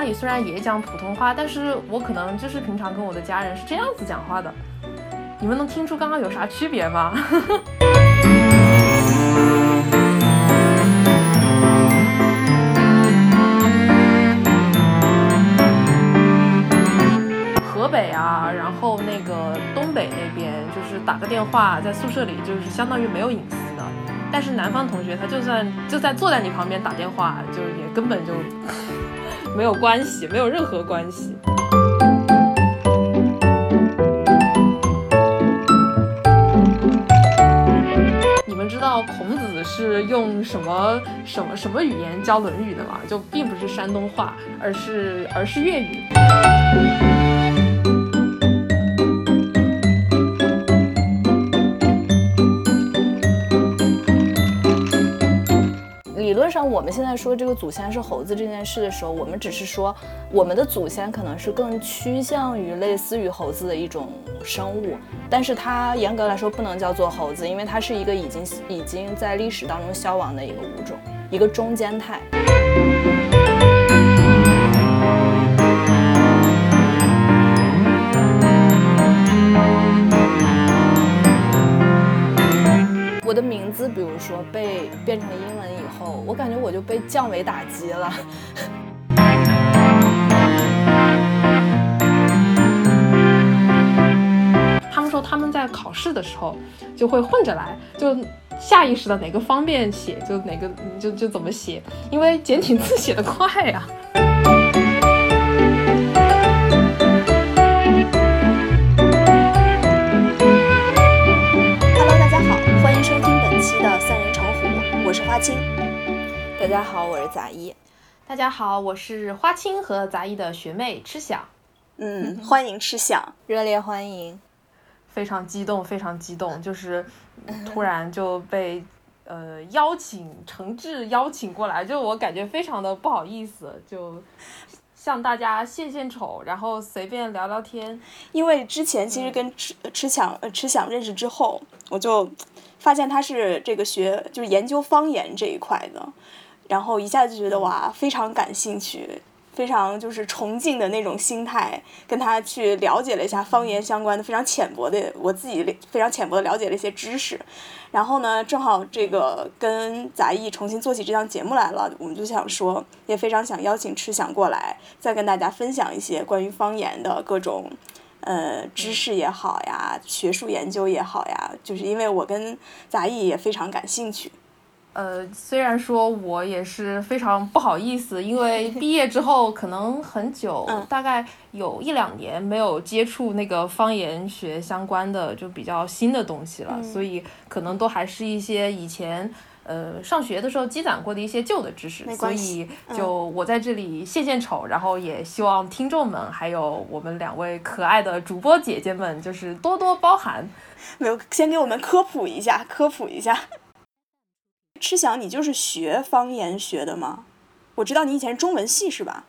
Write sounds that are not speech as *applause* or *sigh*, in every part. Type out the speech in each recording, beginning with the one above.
家里虽然也讲普通话，但是我可能就是平常跟我的家人是这样子讲话的。你们能听出刚刚有啥区别吗？*laughs* 河北啊，然后那个东北那边，就是打个电话在宿舍里，就是相当于没有隐私的。但是南方同学他就算就在坐在你旁边打电话，就也根本就没有关系，没有任何关系。你们知道孔子是用什么什么什么语言教《论语》的吗？就并不是山东话，而是而是粤语。论上，我们现在说这个祖先是猴子这件事的时候，我们只是说我们的祖先可能是更趋向于类似于猴子的一种生物，但是它严格来说不能叫做猴子，因为它是一个已经已经在历史当中消亡的一个物种，一个中间态。我的名字，比如说被变成英文我感觉我就被降维打击了。*laughs* 他们说他们在考试的时候就会混着来，就下意识的哪个方便写就哪个就就怎么写，因为简体字写的快呀。Hello，大家好，欢迎收听本期的《三人成虎》，我是花青。大家好，我是杂一。大家好，我是花青和杂一的学妹吃想，嗯，欢迎吃想。热烈欢迎！非常激动，非常激动，就是突然就被呃邀请诚挚邀请过来，就我感觉非常的不好意思，就向大家献献丑，然后随便聊聊天。因为之前其实跟吃吃想呃吃想认识之后，我就发现他是这个学就是研究方言这一块的，然后一下就觉得哇非常感兴趣，非常就是崇敬的那种心态，跟他去了解了一下方言相关的非常浅薄的我自己非常浅薄的了解了一些知识，然后呢正好这个跟杂艺重新做起这档节目来了，我们就想说也非常想邀请吃想过来，再跟大家分享一些关于方言的各种。呃，知识也好呀，学术研究也好呀，就是因为我跟杂艺也非常感兴趣。呃，虽然说我也是非常不好意思，因为 *laughs* 毕业之后可能很久，嗯大概有一两年没有接触那个方言学相关的就比较新的东西了，嗯所以可能都还是一些以前。呃，上学的时候积攒过的一些旧的知识，所以就我在这里献献丑，然后也希望听众们还有我们两位可爱的主播姐姐们，就是多多包涵。*laughs* 没有，先给我们科普一下，科普一下。吃翔，你就是学方言学的吗？我知道你以前是中文系是吧？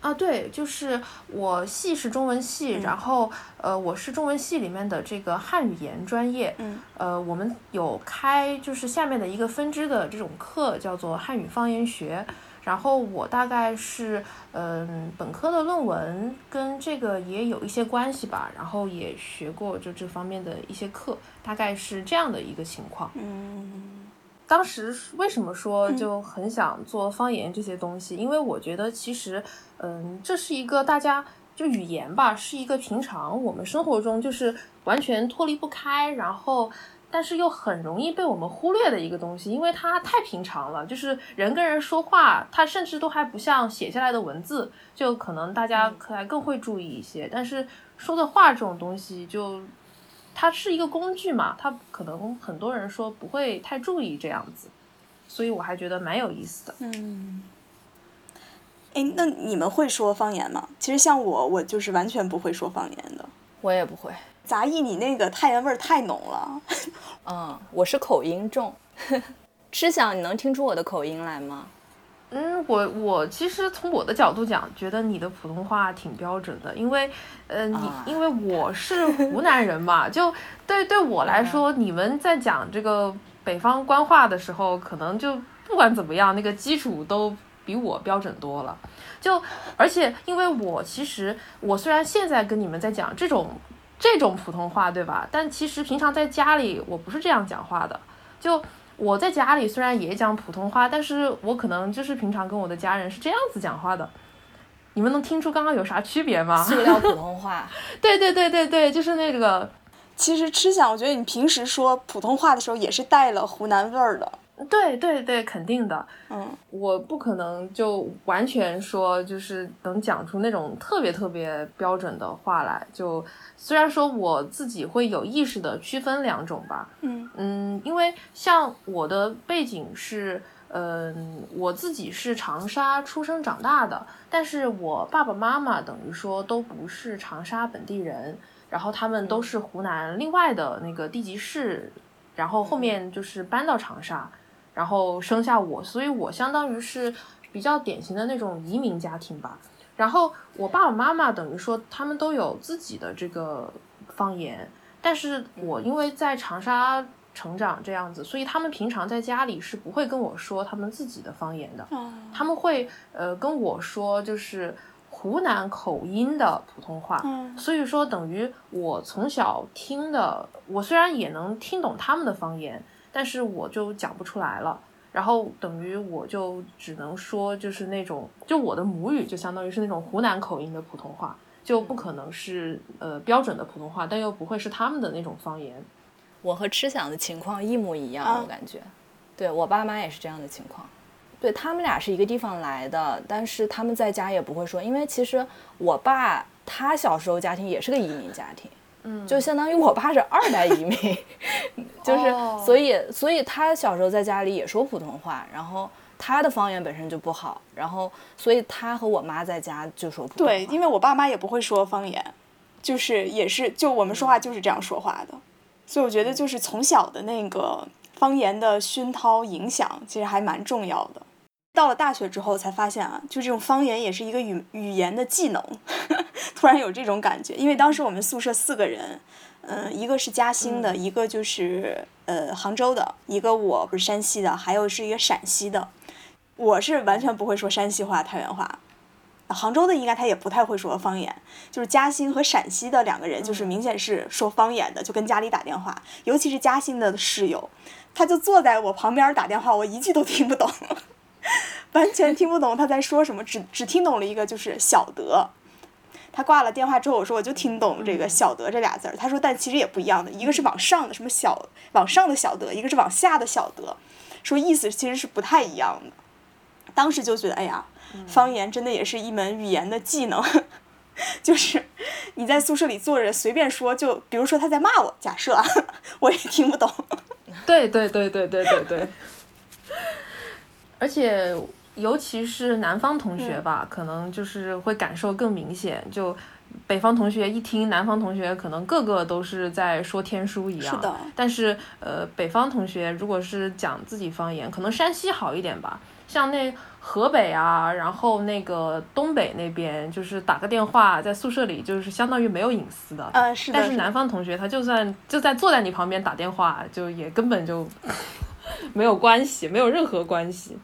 啊，对，就是我系是中文系，嗯然后呃，我是中文系里面的这个汉语言专业，嗯，呃，我们有开就是下面的一个分支的这种课，叫做汉语方言学。然后我大概是嗯、本科的论文跟这个也有一些关系吧，然后也学过就这方面的一些课，大概是这样的一个情况。嗯当时为什么说就很想做方言这些东西？因为我觉得其实，嗯，这是一个大家就语言吧，是一个平常我们生活中就是完全脱离不开，然后但是又很容易被我们忽略的一个东西，因为它太平常了。就是人跟人说话，它甚至都还不像写下来的文字，就可能大家可能更会注意一些。但是说的话这种东西就。它是一个工具嘛，它可能很多人说不会太注意这样子，所以我还觉得蛮有意思的。嗯。哎，那你们会说方言吗？其实像我，我就是完全不会说方言的。我也不会。杂艺，你那个太原味儿太浓了。嗯，我是口音重。*laughs* 吃想，你能听出我的口音来吗？嗯，我我其实从我的角度讲，觉得你的普通话挺标准的，因为呃，你、啊因为我是湖南人嘛，就对对我来说，你们在讲这个北方官话的时候，可能就不管怎么样，那个基础都比我标准多了。就而且因为我其实我虽然现在跟你们在讲这种这种普通话，对吧？但其实平常在家里我不是这样讲话的。就我在家里虽然也讲普通话，但是我可能就是平常跟我的家人是这样子讲话的。你们能听出刚刚有啥区别吗？塑料普通话。*laughs* 对对对对对，就是那个。其实吃想，我觉得你平时说普通话的时候也是带了湖南味儿的。对对对，肯定的。嗯，我不可能就完全说就是能讲出那种特别特别标准的话来。就虽然说我自己会有意识的区分两种吧。嗯嗯，因为像我的背景是，嗯，我自己是长沙出生长大的，但是我爸爸妈妈等于说都不是长沙本地人。然后他们都是湖南另外的那个地级市，然后后面就是搬到长沙，然后生下我，所以我相当于是比较典型的那种移民家庭吧。然后我爸爸妈妈等于说他们都有自己的这个方言，但是我因为在长沙成长这样子，所以他们平常在家里是不会跟我说他们自己的方言的，他们会呃跟我说就是。湖南口音的普通话，所以说等于我从小听的，我虽然也能听懂他们的方言，但是我就讲不出来了。然后等于我就只能说，就是那种，就我的母语就相当于是那种湖南口音的普通话，就不可能是呃标准的普通话，但又不会是他们的那种方言。我和吃想的情况一模一样，我感觉，对我爸妈也是这样的情况。对他们俩是一个地方来的，但是他们在家也不会说，因为其实我爸他小时候家庭也是个移民家庭，嗯，就相当于我爸是二代移民，就是 *laughs* 所以所以他小时候在家里也说普通话，然后他的方言本身就不好，然后所以他和我妈在家就说普通话。对，因为我爸妈也不会说方言，就是也是就我们说话就是这样说话的，所以我觉得就是从小的那个方言的熏陶影响，其实还蛮重要的。到了大学之后才发现啊，就这种方言也是一个语语言的技能，*laughs* 突然有这种感觉。因为当时我们宿舍四个人，嗯，一个是嘉兴的，一个就是呃杭州的，一个我不是山西的，还有是一个陕西的。我是完全不会说山西话、太原话，杭州的应该他也不太会说方言。就是嘉兴和陕西的两个人，就是明显是说方言的，就跟家里打电话，尤其是嘉兴的室友，他就坐在我旁边打电话，我一句都听不懂。*laughs* 完全听不懂他在说什么，只只听懂了一个就是小德。他挂了电话之后，我说我就听懂这个小德这俩字儿。他说但其实也不一样的，一个是往上的什么小往上的小德，一个是往下的小德，说意思其实是不太一样的。当时就觉得哎呀，方言真的也是一门语言的技能，*laughs* 就是你在宿舍里坐着随便说，就比如说他在骂我，假设 *laughs* 我也听不懂。对对对对对对对。而且，尤其是南方同学吧，可能就是会感受更明显。就北方同学一听，南方同学可能个个都是在说天书一样。是的。但是，呃，北方同学如果是讲自己方言，可能山西好一点吧。像那河北啊，然后那个东北那边，就是打个电话在宿舍里，就是相当于没有隐私的。嗯，是的。但是南方同学他就算就在坐在你旁边打电话，就也根本就没有关系，没有任何关系。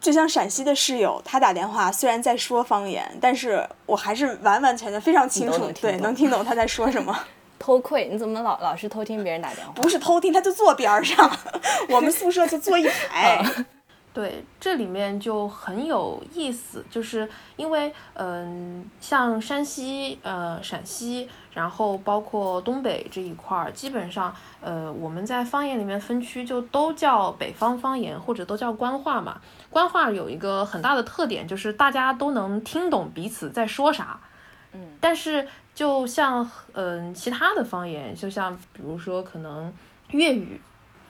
就像陕西的室友，他打电话虽然在说方言，但是我还是完完全全非常清楚，对，能听懂他在说什么。*laughs* 偷窥？你怎么老老是偷听别人打电话？不是偷听，他就坐边上，*laughs* 我们宿舍就坐一排。*laughs* 对，这里面就很有意思，就是因为，嗯，像山西、呃陕西，然后包括东北这一块儿，基本上，呃，我们在方言里面分区就都叫北方方言，或者都叫官话嘛。官话有一个很大的特点，就是大家都能听懂彼此在说啥。嗯，但是就像，嗯，其他的方言，就像比如说可能粤语。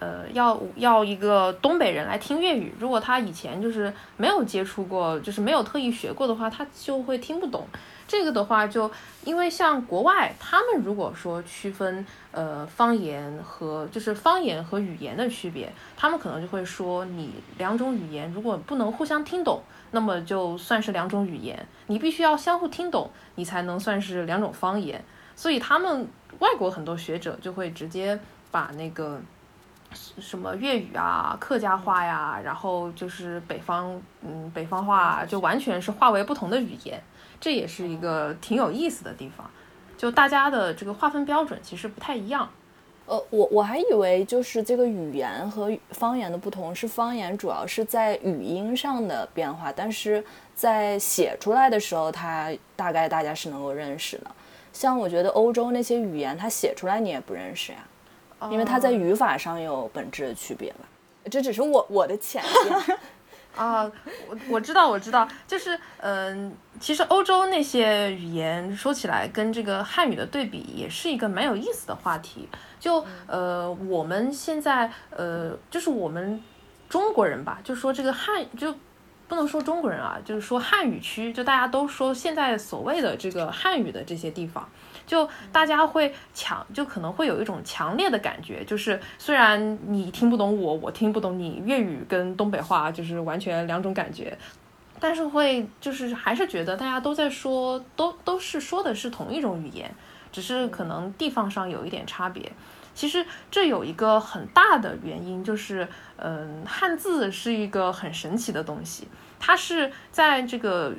呃，要要一个东北人来听粤语，如果他以前就是没有接触过，就是没有特意学过的话，他就会听不懂。这个的话，就因为像国外，他们如果说区分呃方言和就是方言和语言的区别，他们可能就会说，你两种语言如果不能互相听懂，那么就算是两种语言，你必须要相互听懂，你才能算是两种方言。所以他们外国很多学者就会直接把那个。什么粤语啊、客家话呀，然后就是北方，嗯，北方话就完全是划为不同的语言，这也是一个挺有意思的地方。就大家的这个划分标准其实不太一样。呃，我我还以为就是这个语言和方言的不同是方言主要是在语音上的变化，但是在写出来的时候，它大概大家是能够认识的。像我觉得欧洲那些语言，它写出来你也不认识呀。因为它在语法上有本质的区别吧，这只是我我的浅见 *laughs* 啊。我我知道我知道，就是嗯，其实欧洲那些语言说起来跟这个汉语的对比，也是一个蛮有意思的话题。就呃，我们现在呃，就是我们中国人吧，就说这个汉就不能说中国人啊，就是说汉语区，就大家都说现在所谓的这个汉语的这些地方。就大家会强，就可能会有一种强烈的感觉，就是虽然你听不懂我，我听不懂你，粤语跟东北话就是完全两种感觉，但是会就是还是觉得大家都在说，都都是说的是同一种语言，只是可能地方上有一点差别。其实这有一个很大的原因，就是嗯，汉字是一个很神奇的东西，它是在这个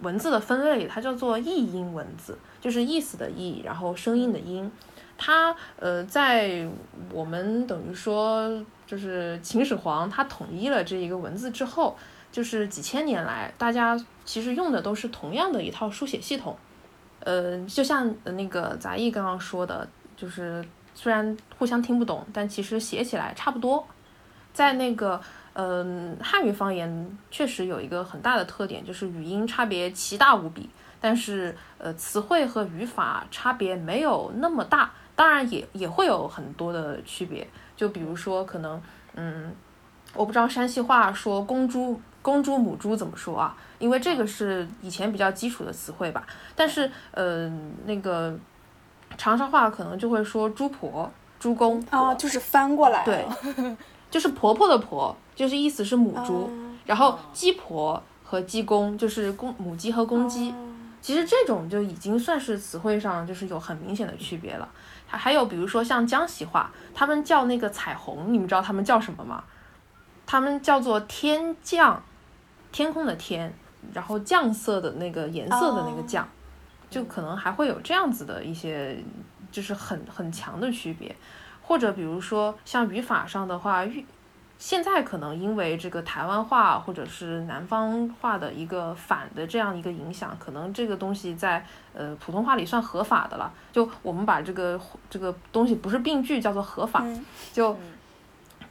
文字的分类里，它叫做译音文字。就是意思的意，然后声音的音，它呃，在我们等于说就是秦始皇他统一了这一个文字之后，就是几千年来，大家其实用的都是同样的一套书写系统，呃，就像那个杂役刚刚说的，就是虽然互相听不懂，但其实写起来差不多。在那个嗯汉语方言确实有一个很大的特点，就是语音差别奇大无比。但是，呃，词汇和语法差别没有那么大，当然也也会有很多的区别。就比如说，可能，嗯，我不知道山西话说公猪、公猪、母猪怎么说啊？因为这个是以前比较基础的词汇吧。但是，呃，那个长沙话可能就会说猪婆、猪公啊，就是翻过来，对，就是婆婆的婆，就是意思是母猪。然后鸡婆和鸡公就是公母鸡和公鸡。其实这种就已经算是词汇上就是有很明显的区别了。还还有比如说像江西话，他们叫那个彩虹，你们知道他们叫什么吗？他们叫做天降，天空的天，然后酱色的那个颜色的那个酱，就可能还会有这样子的一些，就是很很强的区别。或者比如说像语法上的话，语。现在可能因为这个台湾话或者是南方话的一个反的这样一个影响，可能这个东西在呃普通话里算合法的了。就我们把这个这个东西不是病句，叫做合法。就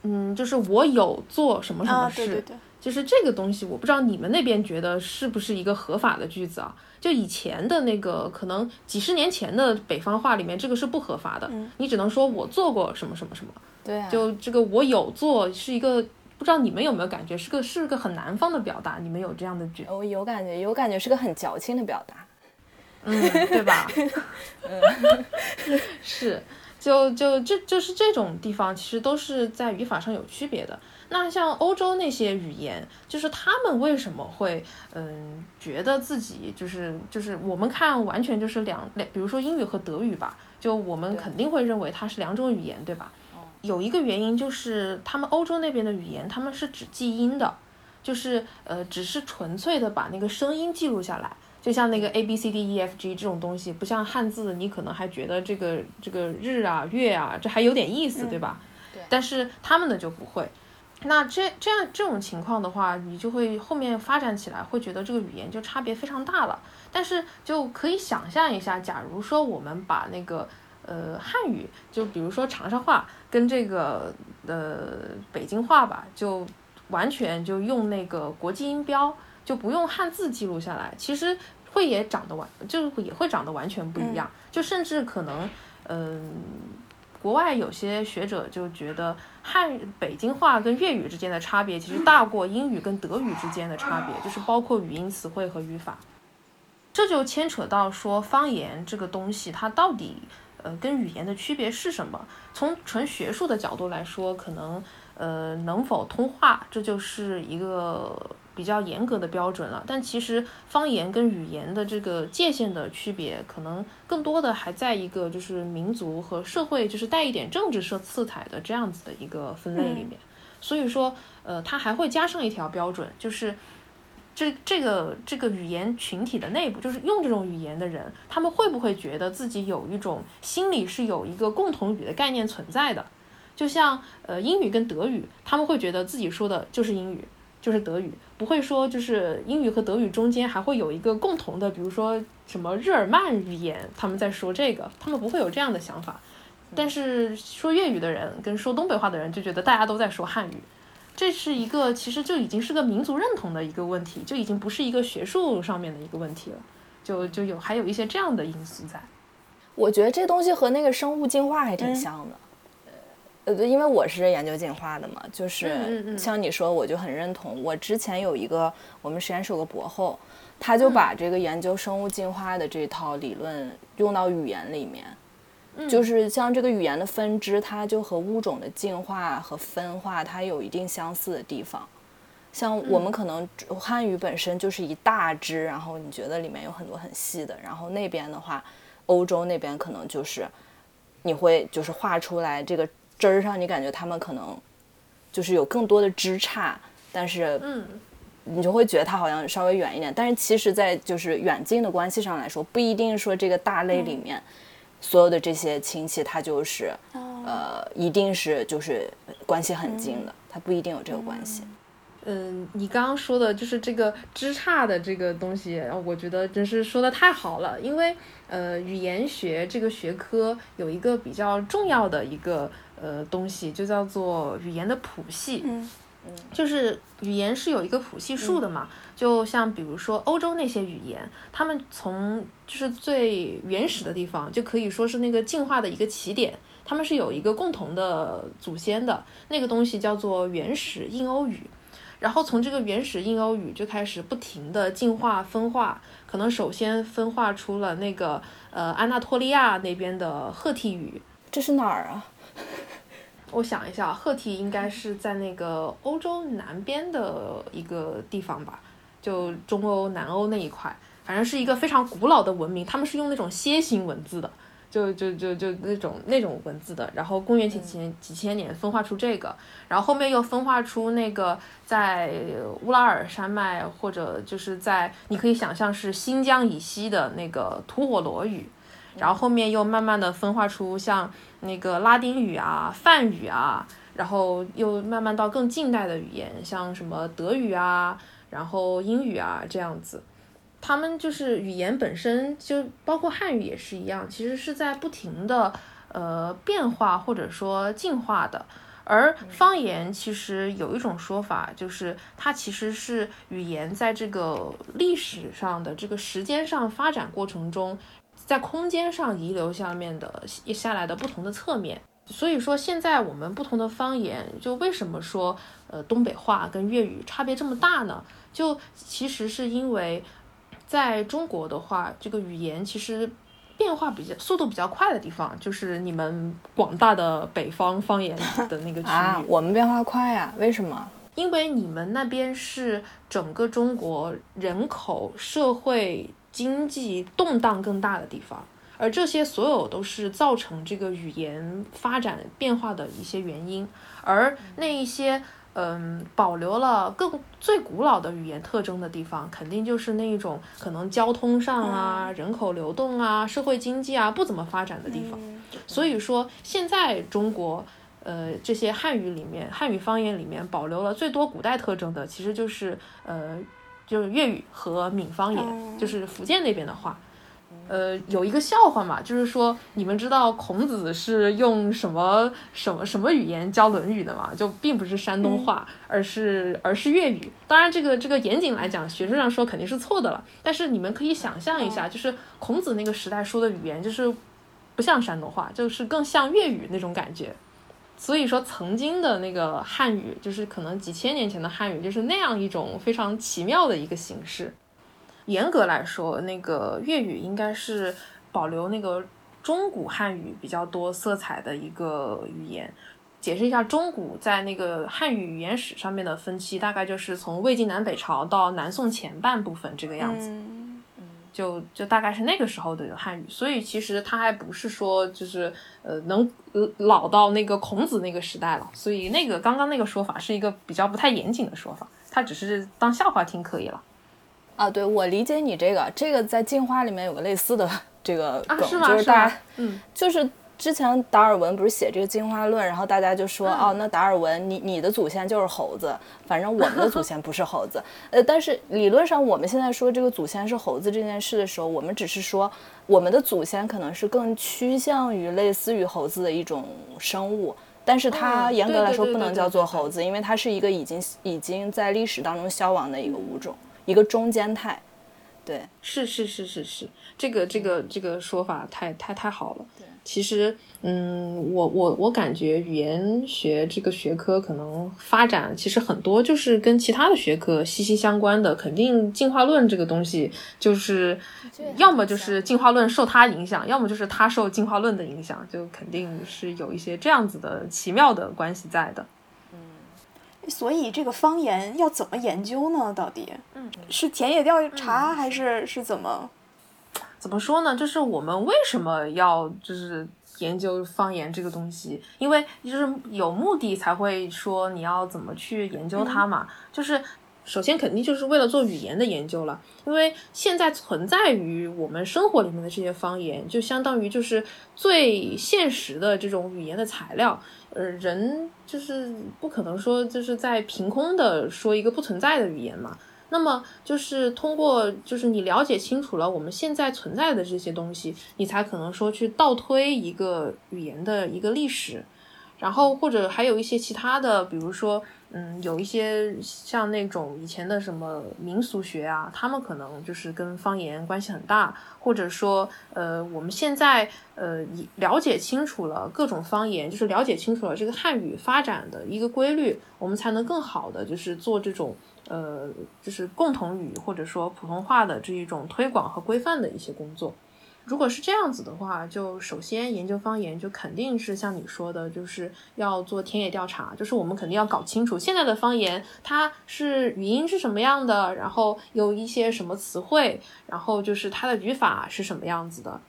嗯，就是我有做什么什么事，就是这个东西，我不知道你们那边觉得是不是一个合法的句子啊？就以前的那个可能几十年前的北方话里面，这个是不合法的，你只能说我做过什么什么什么。对，就这个我有做是一个，不知道你们有没有感觉是个是个很南方的表达，你们有这样的觉？我有感觉，有感觉是个很矫情的表达，嗯，对吧？嗯 *laughs* 是，就就这就是这种地方，其实都是在语法上有区别的。那像欧洲那些语言，就是他们为什么会嗯觉得自己就是就是我们看完全就是两两，比如说英语和德语吧，就我们肯定会认为它是两种语言，对吧？有一个原因就是，他们欧洲那边的语言，他们是只记音的，就是呃，只是纯粹的把那个声音记录下来，就像那个 A B C D E F G 这种东西，不像汉字，你可能还觉得这个这个日啊月啊，这还有点意思，对吧？对。但是他们的就不会。那这这样这种情况的话，你就会后面发展起来，会觉得这个语言就差别非常大了。但是就可以想象一下，假如说我们把那个。呃，汉语就比如说长沙话跟这个呃北京话吧，就完全就用那个国际音标，就不用汉字记录下来，其实会也长得完，就也会长得完全不一样。就甚至可能，嗯，国外有些学者就觉得汉北京话跟粤语之间的差别，其实大过英语跟德语之间的差别，就是包括语音词汇和语法。这就牵扯到说方言这个东西，它到底。呃，跟语言的区别是什么？从纯学术的角度来说，可能呃能否通话，这就是一个比较严格的标准了。但其实方言跟语言的这个界限的区别，可能更多的还在一个就是民族和社会，就是带一点政治色色彩的这样子的一个分类里面。所以说，呃，它还会加上一条标准，就是这这个这个语言群体的内部，就是用这种语言的人，他们会不会觉得自己有一种心里是有一个共同语的概念存在的？就像呃英语跟德语，他们会觉得自己说的就是英语，就是德语，不会说就是英语和德语中间还会有一个共同的，比如说什么日耳曼语言，他们在说这个，他们不会有这样的想法。但是说粤语的人跟说东北话的人就觉得大家都在说汉语，这是一个其实就已经是个民族认同的一个问题，就已经不是一个学术上面的一个问题了，就就有还有一些这样的因素在。我觉得这东西和那个生物进化还挺像的。呃，因为我是研究进化的嘛，就是像你说，我就很认同。我之前有一个，我们实验室有个博后，他就把这个研究生物进化的这套理论用到语言里面，就是像这个语言的分支，它就和物种的进化和分化，它有一定相似的地方。像我们可能汉语本身就是一大支，然后你觉得里面有很多很细的，然后那边的话，欧洲那边可能就是你会就是画出来这个。枝儿上，你感觉他们可能就是有更多的枝杈，但是，嗯，你就会觉得它好像稍微远一点。但是其实，在就是远近的关系上来说，不一定说这个大类里面所有的这些亲戚，他就是呃，一定是就是关系很近的，他不一定有这个关系。嗯，你刚刚说的就是这个枝杈的这个东西，我觉得真是说的太好了。因为呃，语言学这个学科有一个比较重要的一个。呃，东西就叫做语言的谱系，嗯嗯，就是语言是有一个谱系数的嘛。就像比如说欧洲那些语言，他们从就是最原始的地方，就可以说是那个进化的一个起点，他们是有一个共同的祖先的，那个东西叫做原始印欧语。然后从这个原始印欧语就开始不停的进化分化，可能首先分化出了那个呃安纳托利亚那边的赫梯语，这是哪儿啊？我想一下，赫梯应该是在那个欧洲南边的一个地方吧，就中欧、南欧那一块，反正是一个非常古老的文明。他们是用那种楔形文字的，就就就就那种那种文字的。然后公元前几千几千年分化出这个，然后后面又分化出那个在乌拉尔山脉或者就是在你可以想象是新疆以西的那个吐火罗语，然后后面又慢慢的分化出像。那个拉丁语啊、梵语啊，然后又慢慢到更近代的语言，像什么德语啊，然后英语啊这样子，他们就是语言本身就包括汉语也是一样，其实是在不停的呃变化或者说进化的。而方言其实有一种说法，就是它其实是语言在这个历史上的这个时间上发展过程中。在空间上遗留下面的下来的不同的侧面，所以说现在我们不同的方言，就为什么说呃东北话跟粤语差别这么大呢？就其实是因为在中国的话，这个语言其实变化比较速度比较快的地方，就是你们广大的北方方言的那个区域。*laughs* 啊，我们变化快呀？为什么？因为你们那边是整个中国人口社会。经济动荡更大的地方，而这些所有都是造成这个语言发展变化的一些原因。而那一些嗯保留了更最古老的语言特征的地方，肯定就是那一种可能交通上啊、人口流动啊、社会经济啊不怎么发展的地方。所以说，现在中国呃这些汉语里面、汉语方言里面保留了最多古代特征的，其实就是呃。就是粤语和闽方言，就是福建那边的话，呃，有一个笑话嘛，就是说你们知道孔子是用什么什么什么语言教《论语》的吗？就并不是山东话，而是而是粤语。当然，这个这个严谨来讲，学术上说肯定是错的了。但是你们可以想象一下，就是孔子那个时代说的语言，就是不像山东话，就是更像粤语那种感觉。所以说，曾经的那个汉语，就是可能几千年前的汉语，就是那样一种非常奇妙的一个形式。严格来说，那个粤语应该是保留那个中古汉语比较多色彩的一个语言。解释一下中古在那个汉语语言史上面的分期，大概就是从魏晋南北朝到南宋前半部分这个样子。就就大概是那个时候的汉语，所以其实它还不是说就是呃能呃老到那个孔子那个时代了，所以那个刚刚那个说法是一个比较不太严谨的说法，它只是当笑话听可以了。啊，对我理解你这个，这个在进化里面有个类似的这个啊，梗，是吗？就是大家嗯。就是之前达尔文不是写这个进化论，然后大家就说、嗯哦，那达尔文你你的祖先就是猴子，反正我们的祖先不是猴子。*laughs* 呃，但是理论上我们现在说这个祖先是猴子这件事的时候，我们只是说我们的祖先可能是更趋向于类似于猴子的一种生物。但是它嗯严格来说对对对不能叫对对对做猴子，因为它是一个已经已经在历史当中消亡的一个物种，一个中间态。对，是是是是是，这个这个这个说法太太太好了。其实，嗯，我我我感觉语言学这个学科可能发展其实很多就是跟其他的学科息息相关的。肯定进化论这个东西，就是要么就是进化论受它影响，要么就是它受进化论的影响，就肯定是有一些这样子的奇妙的关系在的。所以这个方言要怎么研究呢？到底，嗯，是田野调查还是是怎么？怎么说呢？就是我们为什么要就是研究方言这个东西？因为就是有目的才会说你要怎么去研究它嘛。就是首先肯定就是为了做语言的研究了，因为现在存在于我们生活里面的这些方言，就相当于就是最现实的这种语言的材料。呃，人就是不可能说就是在凭空的说一个不存在的语言嘛。那么就是通过，就是你了解清楚了我们现在存在的这些东西，你才可能说去倒推一个语言的一个历史，然后或者还有一些其他的，比如说，嗯，有一些像那种以前的什么民俗学啊，他们可能就是跟方言关系很大，或者说，呃，我们现在呃了解清楚了各种方言，就是了解清楚了这个汉语发展的一个规律，我们才能更好的就是做这种。呃，就是共同语或者说普通话的这一种推广和规范的一些工作。如果是这样子的话，就首先研究方言，就肯定是像你说的，就是要做田野调查，就是我们肯定要搞清楚现在的方言它是语音是什么样的，然后有一些什么词汇，然后就是它的语法是什么样子的，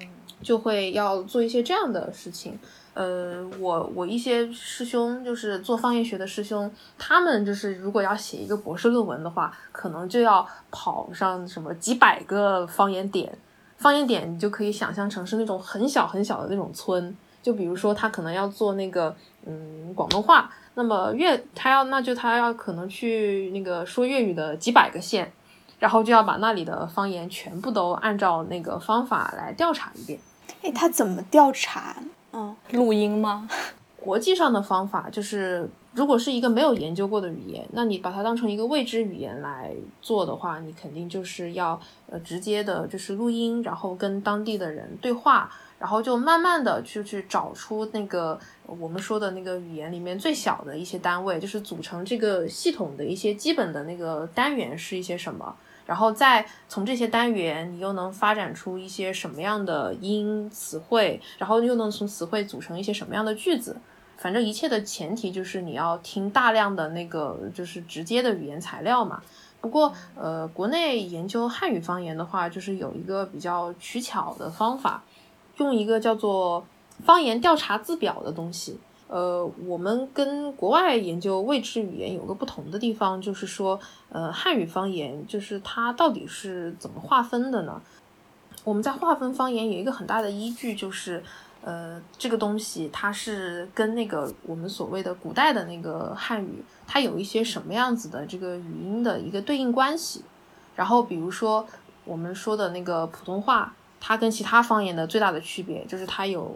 嗯就会要做一些这样的事情。呃，我我一些师兄就是做方言学的师兄，他们就是如果要写一个博士论文的话，可能就要跑上什么几百个方言点，方言点你就可以想象成是那种很小很小的那种村，就比如说他可能要做那个嗯广东话，那么粤他要那就他要可能去那个说粤语的几百个县，然后就要把那里的方言全部都按照那个方法来调查一遍。哎，他怎么调查？嗯，录音吗？国际上的方法就是，如果是一个没有研究过的语言，那你把它当成一个未知语言来做的话，你肯定就是要呃直接的，就是录音，然后跟当地的人对话，然后就慢慢的去去找出那个我们说的那个语言里面最小的一些单位，就是组成这个系统的一些基本的那个单元是一些什么。然后再从这些单元，你又能发展出一些什么样的音词汇，然后又能从词汇组成一些什么样的句子。反正一切的前提就是你要听大量的那个就是直接的语言材料嘛。不过呃，国内研究汉语方言的话，就是有一个比较取巧的方法，用一个叫做方言调查字表的东西。呃，我们跟国外研究未知语言有个不同的地方，就是说，呃，汉语方言就是它到底是怎么划分的呢？我们在划分方言有一个很大的依据，就是，呃，这个东西它是跟那个我们所谓的古代的那个汉语，它有一些什么样子的这个语音的一个对应关系。然后，比如说我们说的那个普通话，它跟其他方言的最大的区别就是它有，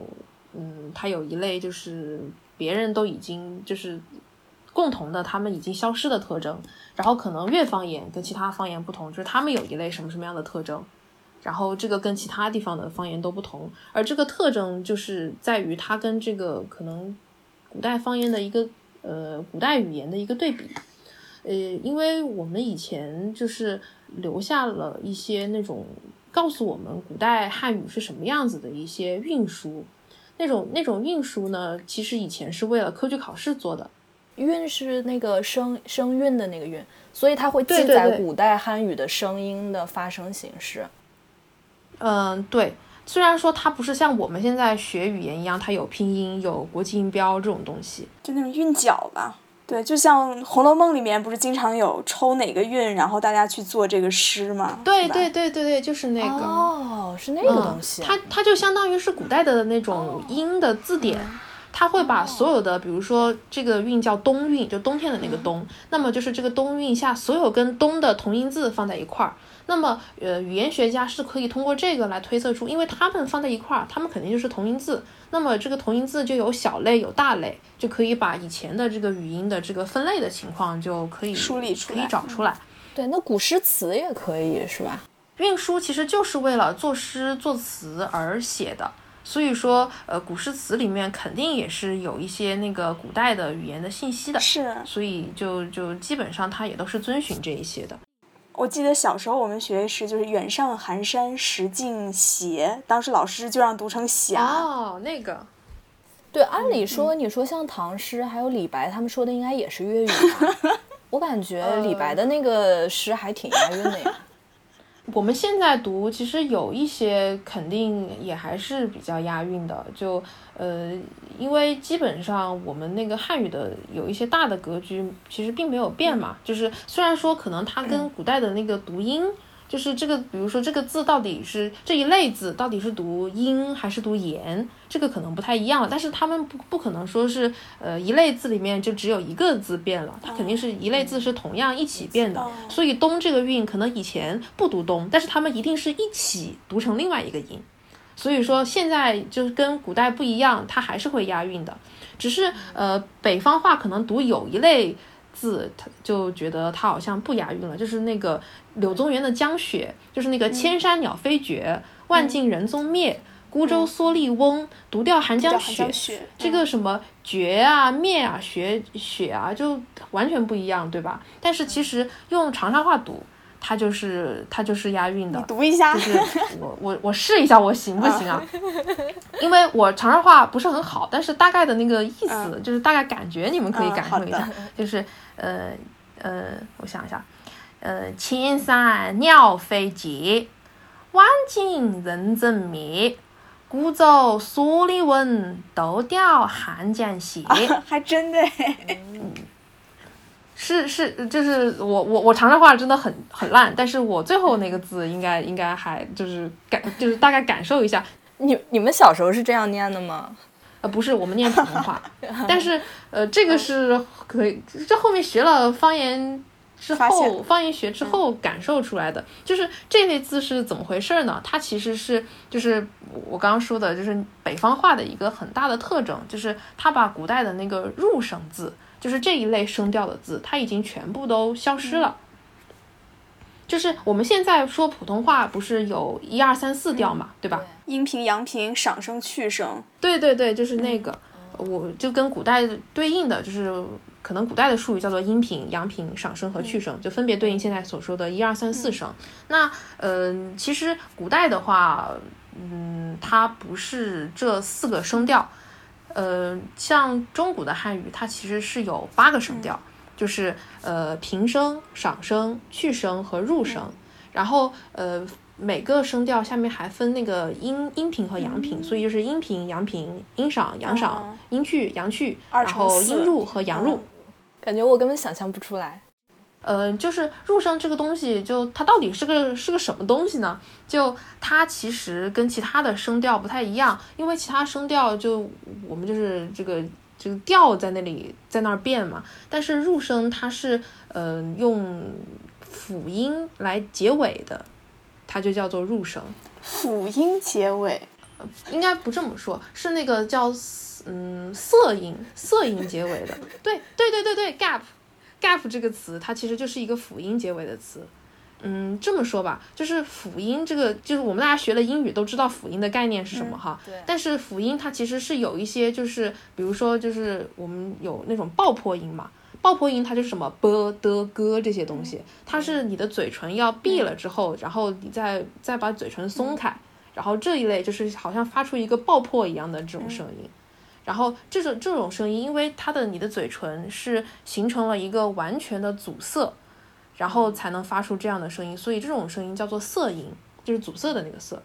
嗯，它有一类就是。别人都已经就是共同的，他们已经消失的特征。然后可能粤方言跟其他方言不同，就是他们有一类什么什么样的特征，然后这个跟其他地方的方言都不同。而这个特征就是在于它跟这个可能古代方言的一个呃古代语言的一个对比。呃，因为我们以前就是留下了一些那种告诉我们古代汉语是什么样子的一些运输。那种那种韵书呢，其实以前是为了科举考试做的。韵是那个声声韵的那个韵，所以它会记载古代汉语的声音的发声形式。嗯，对。虽然说它不是像我们现在学语言一样，它有拼音、有国际音标这种东西。就那种韵脚吧。对，就像《红楼梦》里面不是经常有抽哪个韵，然后大家去做这个诗嘛？对对对对对，就是那个。哦，是那个东西。它它就相当于是古代的那种音的字典，它会把所有的，比如说这个韵叫冬韵，就冬天的那个冬，那么就是这个冬韵下所有跟冬的同音字放在一块儿。那么，呃，语言学家是可以通过这个来推测出，因为它们放在一块儿，它们肯定就是同音字。那么这个同音字就有小类有大类，就可以把以前的这个语音的这个分类的情况就可以梳理出来可以找出来。对，那古诗词也可以是吧？运输其实就是为了作诗作词而写的，所以说，呃，古诗词里面肯定也是有一些那个古代的语言的信息的，是。所以就就基本上它也都是遵循这一些的。我记得小时候我们学的诗就是“远上寒山石径斜”，当时老师就让读成霞。哦，那个，对，按理说，你说像唐诗还有李白他们说的应该也是粤语吧？*laughs* 我感觉李白的那个诗还挺押韵的呀。我们现在读，其实有一些肯定也还是比较押韵的，就呃，因为基本上我们那个汉语的有一些大的格局，其实并没有变嘛。就是虽然说可能它跟古代的那个读音，就是这个，比如说这个字到底是这一类字到底是读音还是读言，这个可能不太一样了。但是他们不不可能说是呃一类字里面就只有一个字变了，它肯定是一类字是同样一起变的。所以东这个韵可能以前不读东，但是他们一定是一起读成另外一个音。所以说现在就是跟古代不一样，它还是会押韵的，只是呃北方话可能读有一类字，他就觉得它好像不押韵了，就是那个柳宗元的《江雪》，就是那个千山鸟飞绝，万径人踪灭。孤舟蓑笠翁，独钓寒江雪。叫寒江雪这个什么绝啊、灭啊、雪雪啊，就完全不一样，对吧？但是其实用长沙话读，它就是它就是押韵的。读一下就。是我我我试一下，我行不行啊？*laughs* 因为我长沙话不是很好，但是大概的那个意思，嗯就是大概感觉你们可以嗯感受一下，就是呃呃，我想一下，呃，千山鸟飞绝，万径人踪灭。孤舟蓑笠翁，独钓寒江雪。还真的哎是是，就是我我我长沙话真的很很烂，但是我最后那个字应该应该还就是感就是大概感受一下，*laughs* 你你们小时候是这样念的吗？呃，不是我们念普通话，*laughs* 但是呃，这个是可以，这后面学了方言之后，方言学之后感受出来的，就是这类字是怎么回事呢？它其实是就是我刚刚说的，就是北方话的一个很大的特征，就是它把古代的那个入声字，就是这一类声调的字，它已经全部都消失了。就是我们现在说普通话，不是有一二三四调嘛，对吧？阴平、阳平、上声、去声。对对对，就是那个，我就跟古代对应的，就是可能古代的术语叫做阴平、阳平、上声和去声，就分别对应现在所说的一二三四声。那嗯、呃，其实古代的话，嗯，它不是这四个声调，呃，像中古的汉语，它其实是有八个声调，就是呃平声、上声、去声和入声，然后呃。每个声调下面还分那个阴阴平和阳平，所以就是阴平、阳平、阴上、阳上、哦阴去、阳去，然后阴入和阳入。感觉我根本想象不出来。呃，就是入声这个东西，就它到底是个是个什么东西呢？就它其实跟其他的声调不太一样，因为其他声调就我们就是这个这个调在那里在那儿变嘛，但是入声它是呃用辅音来结尾的，它就叫做入声。辅音结尾，应该不这么说，是那个叫嗯色音色音结尾的。对对对对对，gap gap 这个词，它其实就是一个辅音结尾的词。嗯，这么说吧，就是辅音这个，就是我们大家学了英语都知道辅音的概念是什么哈。对但是辅音它其实是有一些，就是比如说，就是我们有那种爆破音嘛，爆破音它就是什么 b 的 g 这些东西，它是你的嘴唇要闭了之后，然后你再再把嘴唇松开，然后这一类就是好像发出一个爆破一样的这种声音。然后这种这种声音，因为它的你的嘴唇是形成了一个完全的阻塞，然后才能发出这样的声音，所以这种声音叫做塞音，就是阻塞的那个塞。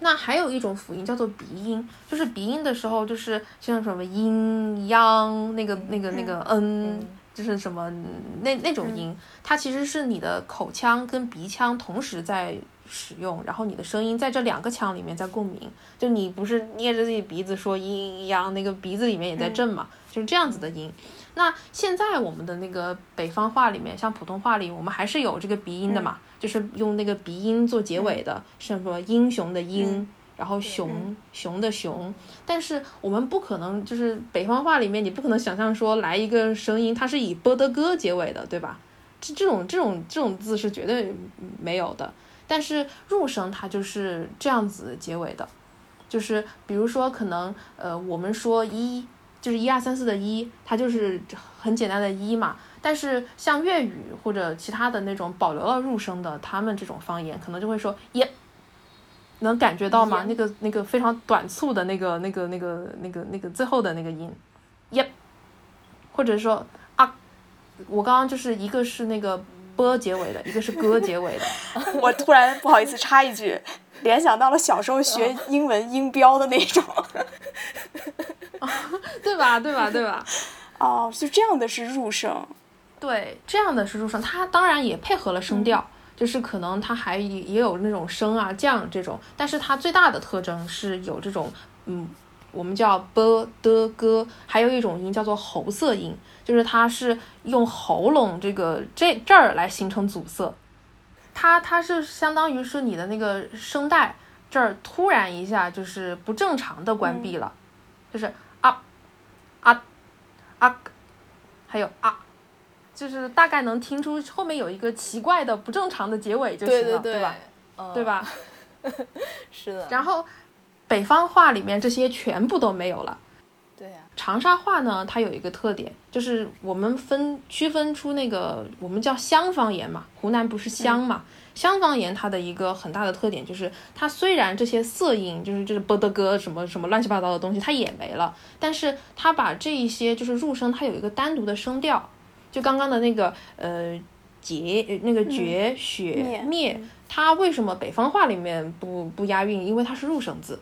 那还有一种辅音叫做鼻音，就是鼻音的时候，就是像什么阴央那个那个那个嗯，就是什么那那种音，它其实是你的口腔跟鼻腔同时在。使用，然后你的声音在这两个腔里面在共鸣，就你不是捏着自己鼻子说阴阳，那个鼻子里面也在震嘛，就是这样子的音。那现在我们的那个北方话里面，像普通话里，我们还是有这个鼻音的嘛，就是用那个鼻音做结尾的，像什么英雄的英，然后熊熊的熊。但是我们不可能，就是北方话里面，你不可能想象说来一个声音，它是以波的哥结尾的，对吧？这这种这种这种字是绝对没有的。但是入声它就是这样子结尾的，就是比如说可能呃我们说一就是一二三四的一，它就是很简单的一嘛。但是像粤语或者其他的那种保留了入声的，他们这种方言可能就会说耶，能感觉到吗？那个那个非常短促的那个那个那个那个那个最后的那个音耶，或者说啊，我刚刚就是一个是那个。波结尾的一个是歌结尾的，*laughs* 我突然不好意思插一句，联想到了小时候学英文音标的那种，*laughs* 对吧？对吧？对吧？*laughs* 哦，就这样的是入声，对，这样的是入声，它当然也配合了声调，就是可能它还也有那种升啊降这种，但是它最大的特征是有这种嗯。我们叫 b 的 g，，还有一种音叫做喉塞音，就是它是用喉咙这个这这儿来形成阻塞，它它是相当于是你的那个声带这儿突然一下就是不正常的关闭了，就是啊啊啊，还有啊，就是大概能听出后面有一个奇怪的不正常的结尾就行了，对吧？对吧？*laughs* 是的。然后。北方话里面这些全部都没有了，对呀。长沙话呢，它有一个特点，就是我们分区分出那个我们叫湘方言嘛，湖南不是湘嘛，湘方言它的一个很大的特点就是，它虽然这些色音就是就是啵的哥什么什么乱七八糟的东西它也没了，但是它把这一些就是入声，它有一个单独的声调，就刚刚的那个呃结那个绝雪灭，它为什么北方话里面不不押韵？因为它是入声字。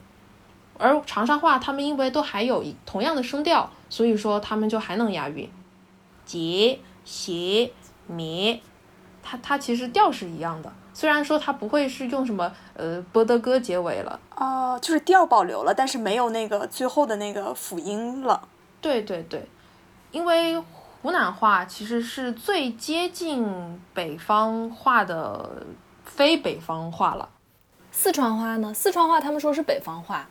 而长沙话，他们因为都还有一同样的声调，所以说他们就还能押韵。节、斜、灭，它它其实调是一样的，虽然说它不会是用什么呃波的歌结尾了。哦，就是调保留了，但是没有那个最后的那个辅音了。对对对，因为湖南话其实是最接近北方话的非北方话了。四川话呢？四川话他们说是北方话。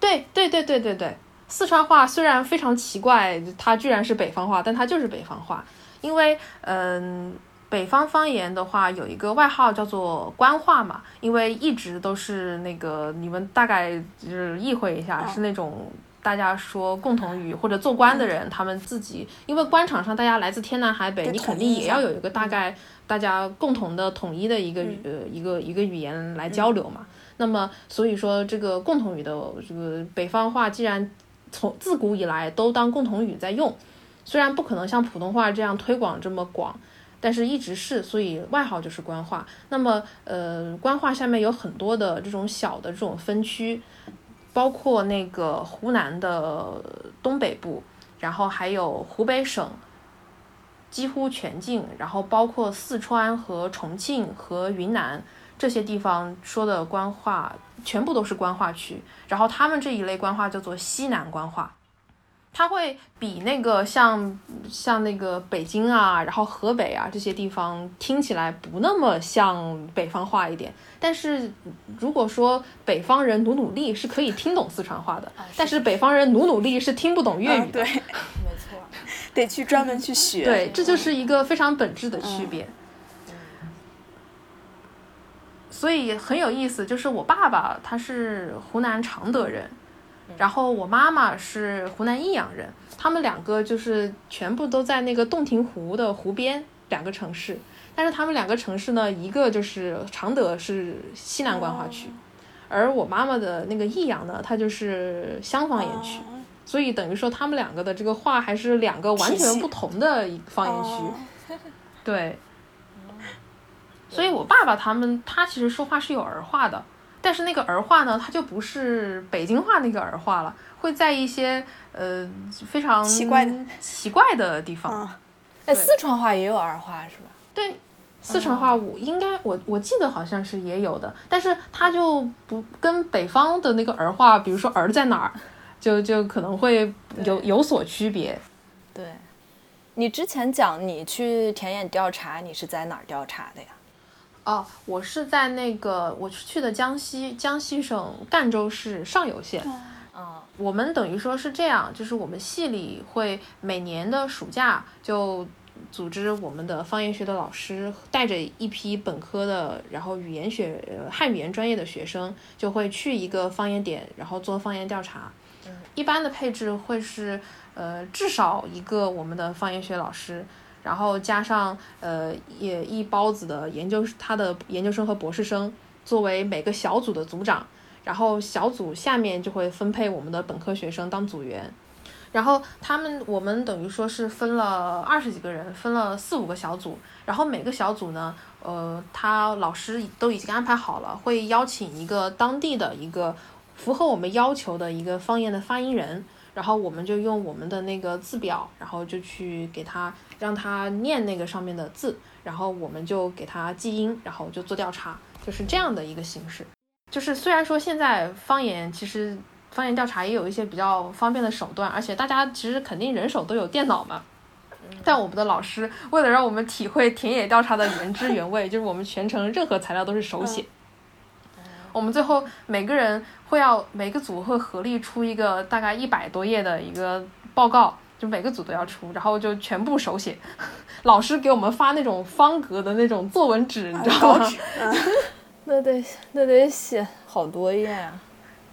对对对对对对，四川话虽然非常奇怪，它居然是北方话，但它就是北方话。因为，嗯，北方方言的话有一个外号叫做官话嘛，因为一直都是那个你们大概就是意会一下，是那种大家说共同语或者做官的人，他们自己因为官场上大家来自天南海北，你肯定也要有一个大概大家共同的统一的一个呃一个一个语言来交流嘛。那么，所以说这个共同语的这个北方话，既然从自古以来都当共同语在用，虽然不可能像普通话这样推广这么广，但是一直是，所以外号就是官话。那么，呃，官话下面有很多的这种小的这种分区，包括那个湖南的东北部，然后还有湖北省，几乎全境，然后包括四川和重庆和云南。这些地方说的官话全部都是官话区，然后他们这一类官话叫做西南官话，它会比那个像像那个北京啊，然后河北啊这些地方听起来不那么像北方话一点。但是如果说北方人努努力是可以听懂四川话的，但是北方人努努力是听不懂粤语的。对，*laughs* 没错，得去专门去学。对，这就是一个非常本质的区别。所以很有意思，就是我爸爸他是湖南常德人，然后我妈妈是湖南益阳人，他们两个就是全部都在那个洞庭湖的湖边两个城市，但是他们两个城市呢，一个就是常德是西南官话区，而我妈妈的那个益阳呢，它就是湘方言区，哦。所以等于说他们两个的这个话还是两个完全不同的一个方言区。哦。对，所以我爸爸他们他其实说话是有儿化的，但是那个儿化呢，他就不是北京话那个儿化了，会在一些呃非常奇怪的。奇怪的地方。嗯哎，对四川话也有儿化是吧？对，四川话我应该我我记得好像是也有的，但是它就不跟北方的那个儿化，比如说儿在哪儿，就就可能会有有所区别。对，你之前讲你去田野调查，你是在哪儿调查的呀？哦，我是在那个我是去的江西，江西省赣州市上犹县。啊、我们等于说是这样，就是我们系里会每年的暑假就组织我们的方言学的老师带着一批本科的，然后语言学、呃汉语言专业的学生，就会去一个方言点，然后做方言调查。一般的配置会是呃至少一个我们的方言学老师，然后加上呃也一包子的研究生他的研究生和博士生作为每个小组的组长。然后小组下面就会分配我们的本科学生当组员，然后他们我们等于说是分了二十几个人，分了四五个小组，然后每个小组呢，呃，他老师都已经安排好了，会邀请一个当地的一个符合我们要求的一个方言的发音人，然后我们就用我们的那个字表，然后就去给他让他念那个上面的字，然后我们就给他记音，然后就做调查，就是这样的一个形式。就是虽然说现在方言其实方言调查也有一些比较方便的手段，而且大家其实肯定人手都有电脑嘛。但我们的老师为了让我们体会田野调查的原汁原味，就是我们全程任何材料都是手写。我们最后每个人会要每个组会合力出一个大概一百多页的一个报告，就每个组都要出，然后就全部手写。*laughs* 老师给我们发那种方格的那种作文纸，你知道吗？*laughs* 那得那得写好多页啊！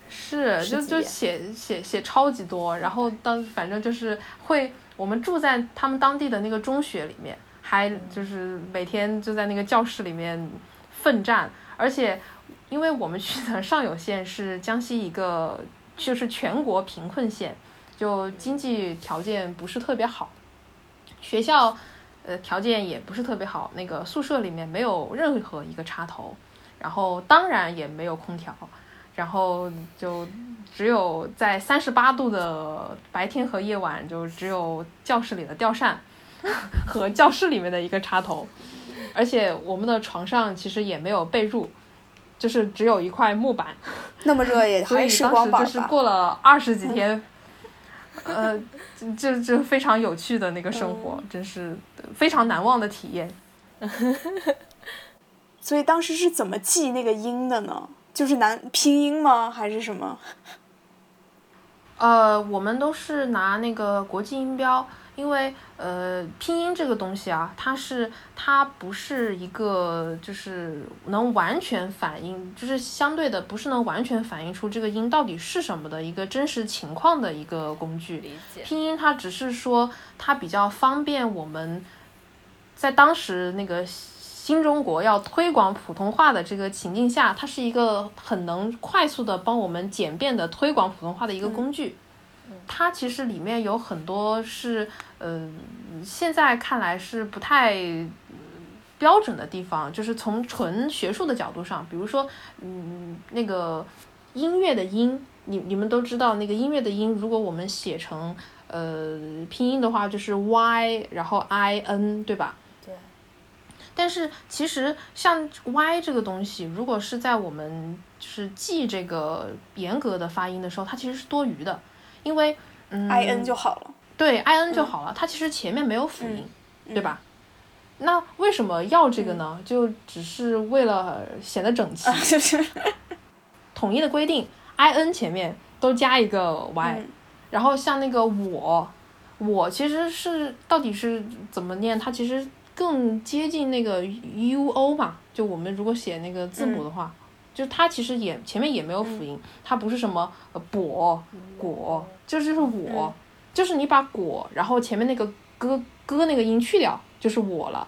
是，就就写写写超级多，然后当反正就是会，我们住在他们当地的那个中学里面，还就是每天就在那个教室里面奋战，而且因为我们去的 *laughs* 上有县是江西一个就是全国贫困县，就经济条件不是特别好，学校呃条件也不是特别好，那个宿舍里面没有任何一个插头，然后当然也没有空调。然后就只有在三十八度的白天和夜晚，就只有教室里的吊扇和教室里面的一个插头，而且我们的床上其实也没有被褥，就是只有一块木板，*laughs* 那么热也 *laughs* 所以还是当时就是？过了二十几天，呃，这这非常有趣的那个生活，真是非常难忘的体验。*laughs* 所以当时是怎么记那个音的呢？就是难拼音吗？还是什么？呃，我们都是拿那个国际音标，因为呃，拼音这个东西啊，它是它不是一个就是能完全反映，就是相对的不是能完全反映出这个音到底是什么的一个真实情况的一个工具。拼音它只是说它比较方便我们在当时那个新中国要推广普通话的这个情境下，它是一个很能快速的帮我们简便的推广普通话的一个工具。它其实里面有很多是，呃，现在看来是不太呃标准的地方，就是从纯学术的角度上，比如说，嗯，那个音乐的音，你你们都知道，那个音乐的音，如果我们写成呃拼音的话，就是 y，然后 i n，对吧？对。但是其实像 y 这个东西，如果是在我们就是记这个严格的发音的时候，它其实是多余的，因为嗯 i n 就好了。对 i n 就好了，它其实前面没有辅音，对吧？那为什么要这个呢？就只是为了显得整齐，就是统一的规定，i n 前面都加一个 y，、嗯然后像那个我，我其实是到底是怎么念？它其实更接近那个 u o 嘛，就我们如果写那个字母的话，就是它其实也前面也没有辅音，它不是什么呃果果，就是就是我，就是你把果，然后前面那个歌歌那个音去掉，就是我了。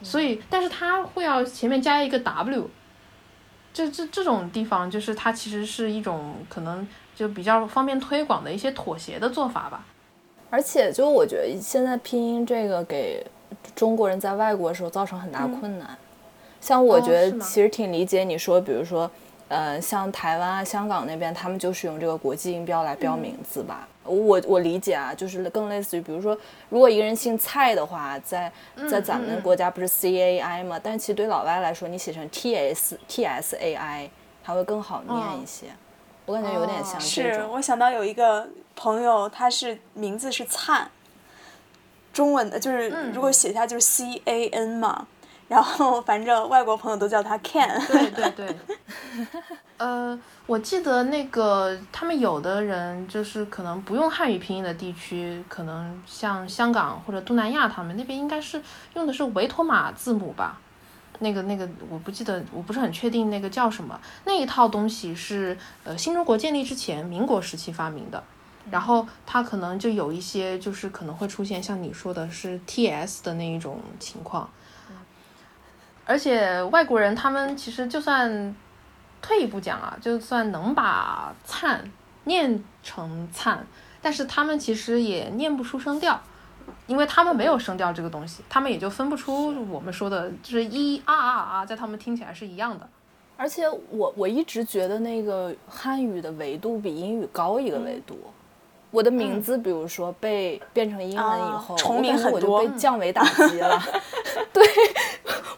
所以，但是它会要前面加一个 w，这这这种地方，就是它其实是一种可能就比较方便推广的一些妥协的做法吧。而且，就我觉得现在拼音这个给中国人在外国的时候造成很大困难。像我觉得其实挺理解你说，比如说，呃，像台湾啊、香港那边，他们就是用这个国际音标来标名字吧。我我理解啊，就是更类似于，比如说，如果一个人姓蔡的话，在在咱们国家不是 C A I 吗？但是其实对老外来说，你写成 T S T S A I，它会更好念一些。我感觉有点像这种。是我想到有一个朋友，他是名字是灿，中文的就是如果写下就是 C A N 嘛。然后反正外国朋友都叫他 Ken。对对对。呃，我记得那个他们有的人就是可能不用汉语拼音的地区，可能像香港或者东南亚，他们那边应该是用的是维托马字母吧？那个那个我不记得，我不是很确定那个叫什么。那一套东西是呃新中国建立之前民国时期发明的，然后它可能就有一些就是可能会出现像你说的是 TS 的那一种情况。而且外国人他们其实就算退一步讲啊，就算能把“灿”念成“灿”，但是他们其实也念不出声调，因为他们没有声调这个东西，他们也就分不出我们说的就是一啊啊啊，在他们听起来是一样的。而且我我一直觉得那个汉语的维度比英语高一个维度。我的名字，比如说被变成英文以后，重名很多，我就被降维打击了。*laughs* 对，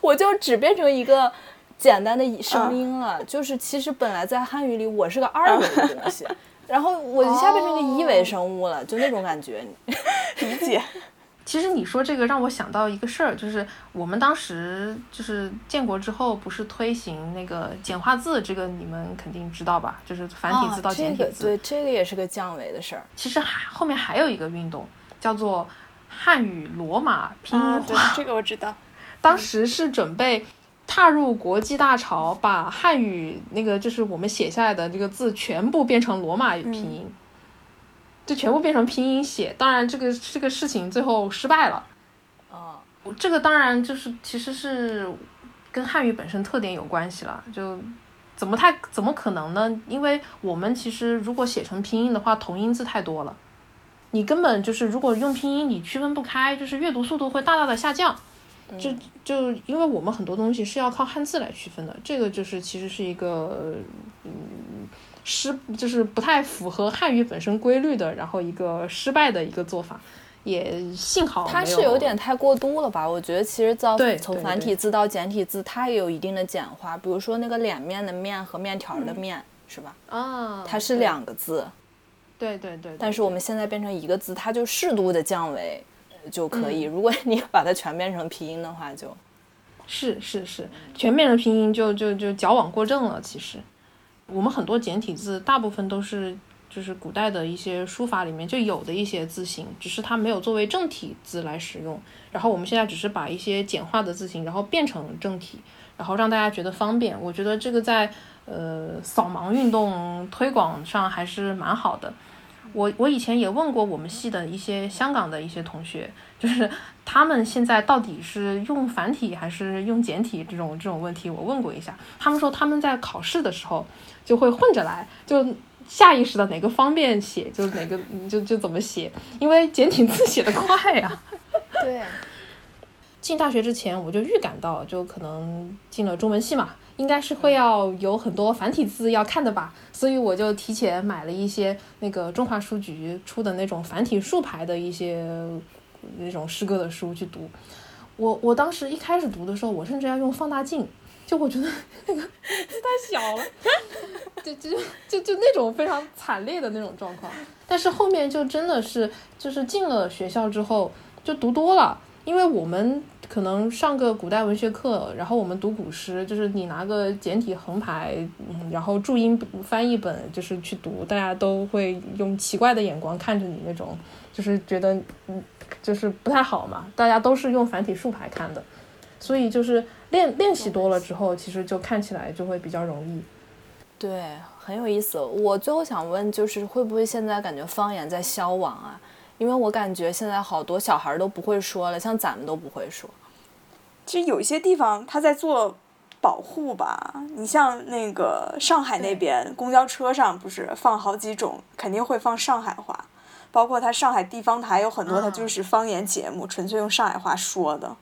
我就只变成一个简单的声音了。就是其实本来在汉语里我是个二维的东西，*laughs* 然后我一下变成一个一维生物了，就那种感觉。*laughs* 理解。其实你说这个让我想到一个事儿，就是我们当时就是建国之后，不是推行那个简化字，这个你们肯定知道吧？就是繁体字到简体字，对，这个也是个降维的事儿。其实还后面还有一个运动，叫做汉语罗马拼音化，这个我知道。当时是准备踏入国际大潮，把汉语那个就是我们写下来的这个字全部变成罗马拼音。就全部变成拼音写，当然这个这个事情最后失败了。啊，这个当然就是其实是跟汉语本身特点有关系了。就怎么太怎么可能呢？因为我们其实如果写成拼音的话，同音字太多了，你根本就是如果用拼音，你区分不开，就是阅读速度会大大的下降。就就因为我们很多东西是要靠汉字来区分的，这个就是其实是一个嗯。失就是不太符合汉语本身规律的，然后一个失败的一个做法，也幸好它是有点太过度了吧？我觉得其实造对从繁体字到简体字，它也有一定的简化。比如说那个脸面的面和面条的面，是吧？啊，它是两个字。对对对。但是我们现在变成一个字，它就适度的降维就可以。如果你把它全变成拼音的话，就是是是，全变成拼音就就就矫枉过正了，其实。我们很多简体字，大部分都是就是古代的一些书法里面就有的一些字形，只是它没有作为正体字来使用。然后我们现在只是把一些简化的字形，然后变成正体，然后让大家觉得方便。我觉得这个在呃扫盲运动推广上还是蛮好的。我我以前也问过我们系的一些香港的一些同学，就是他们现在到底是用繁体还是用简体这种这种问题，我问过一下，他们说他们在考试的时候。就会混着来，就下意识的哪个方便写就哪个就就怎么写，因为简体字写的快呀。*laughs* 对，进大学之前我就预感到，就可能进了中文系嘛，应该是会要有很多繁体字要看的吧，所以我就提前买了一些那个中华书局出的那种繁体竖排的一些那种诗歌的书去读。我我当时一开始读的时候，我甚至要用放大镜。就我觉得那个字太小了，*laughs* 就就就就那种非常惨烈的那种状况。但是后面就真的是，就是进了学校之后就读多了，因为我们可能上个古代文学课，然后我们读古诗，就是你拿个简体横排，然后注音翻译本就是去读，大家都会用奇怪的眼光看着你，那种就是觉得嗯就是不太好嘛。大家都是用繁体竖排看的，所以就是。练练习多了之后，其实就看起来就会比较容易。对，很有意思。我最后想问，就是会不会现在感觉方言在消亡啊？因为我感觉现在好多小孩都不会说了，像咱们都不会说。其实有一些地方他在做保护吧。你像那个上海那边公交车上不是放好几种，肯定会放上海话，包括他上海地方台有很多，它就是方言节目，纯粹用上海话说的。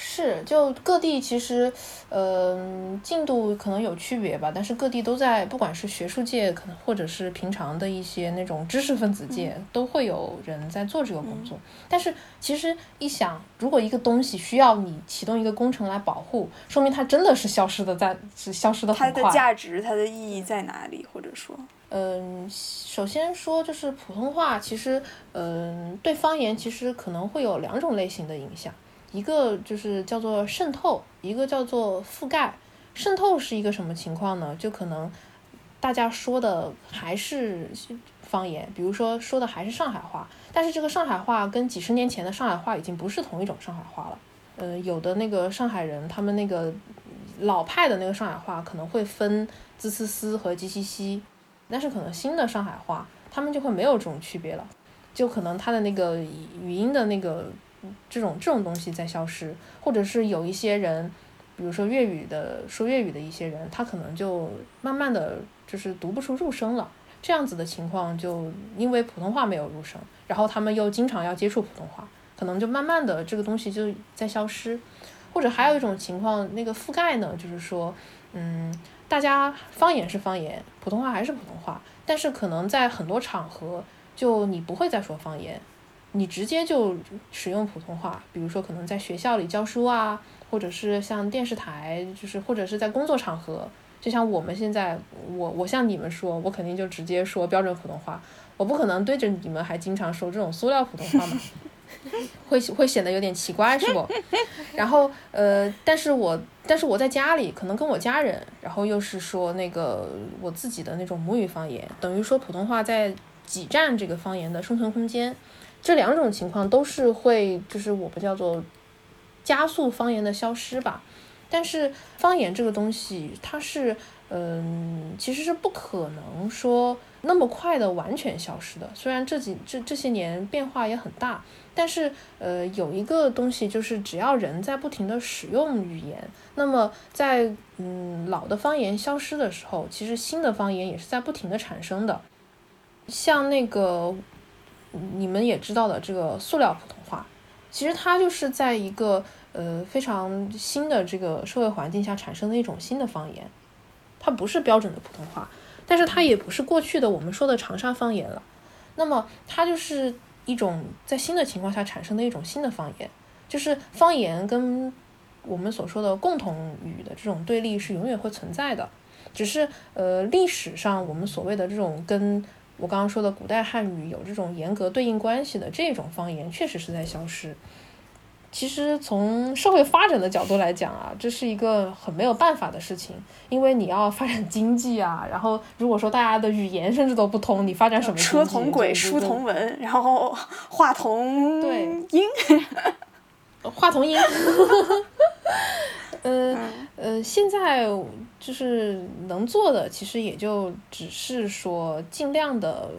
是，就各地其实，呃，进度可能有区别吧，但是各地都在，不管是学术界，可能或者是平常的一些那种知识分子界，都会有人在做这个工作。但是其实一想，如果一个东西需要你启动一个工程来保护，说明它真的是消失的，在是消失的很快。它的价值，它的意义在哪里？或者说，嗯，首先说就是普通话，其实，嗯，对方言其实可能会有两种类型的影响。一个就是叫做渗透，一个叫做覆盖。渗透是一个什么情况呢？就可能大家说的还是方言，比如说说的还是上海话，但是这个上海话跟几十年前的上海话已经不是同一种上海话了。呃，有的那个上海人，他们那个老派的那个上海话可能会分滋滋滋和唧唧唧，但是可能新的上海话，他们就会没有这种区别了，就可能他的那个语音的那个。这种这种东西在消失，或者是有一些人，比如说粤语的说粤语的一些人，他可能就慢慢的就是读不出入声了。这样子的情况，就因为普通话没有入声，然后他们又经常要接触普通话，可能就慢慢的这个东西就在消失。或者还有一种情况，那个覆盖呢，就是说，嗯，大家方言是方言，普通话还是普通话，但是可能在很多场合，就你不会再说方言。你直接就使用普通话，比如说可能在学校里教书啊，或者是像电视台，就是或者是在工作场合，就像我们现在，我我向你们说，我肯定就直接说标准普通话，我不可能对着你们还经常说这种塑料普通话嘛，*laughs* 会会显得有点奇怪是不？*laughs* 然后呃，但是我但是我在家里可能跟我家人，然后又是说那个我自己的那种母语方言，等于说普通话在挤占这个方言的生存空间。这两种情况都是会，就是我们叫做加速方言的消失吧。但是方言这个东西，它是，嗯，其实是不可能说那么快的完全消失的。虽然这几这这些年变化也很大，但是，呃，有一个东西就是，只要人在不停的使用语言，那么在嗯老的方言消失的时候，其实新的方言也是在不停的产生的。像那个。你们也知道的，这个塑料普通话，其实它就是在一个呃非常新的这个社会环境下产生的一种新的方言，它不是标准的普通话，但是它也不是过去的我们说的长沙方言了。那么它就是一种在新的情况下产生的一种新的方言，就是方言跟我们所说的共同语的这种对立是永远会存在的，只是呃历史上我们所谓的这种跟。我刚刚说的古代汉语有这种严格对应关系的这种方言，确实是在消失。其实从社会发展的角度来讲啊，这是一个很没有办法的事情，因为你要发展经济啊，然后如果说大家的语言甚至都不通，你发展什么？车同轨，书同文，然后话同对音，话同音。*laughs* 呃呃，现在就是能做的，其实也就只是说尽量的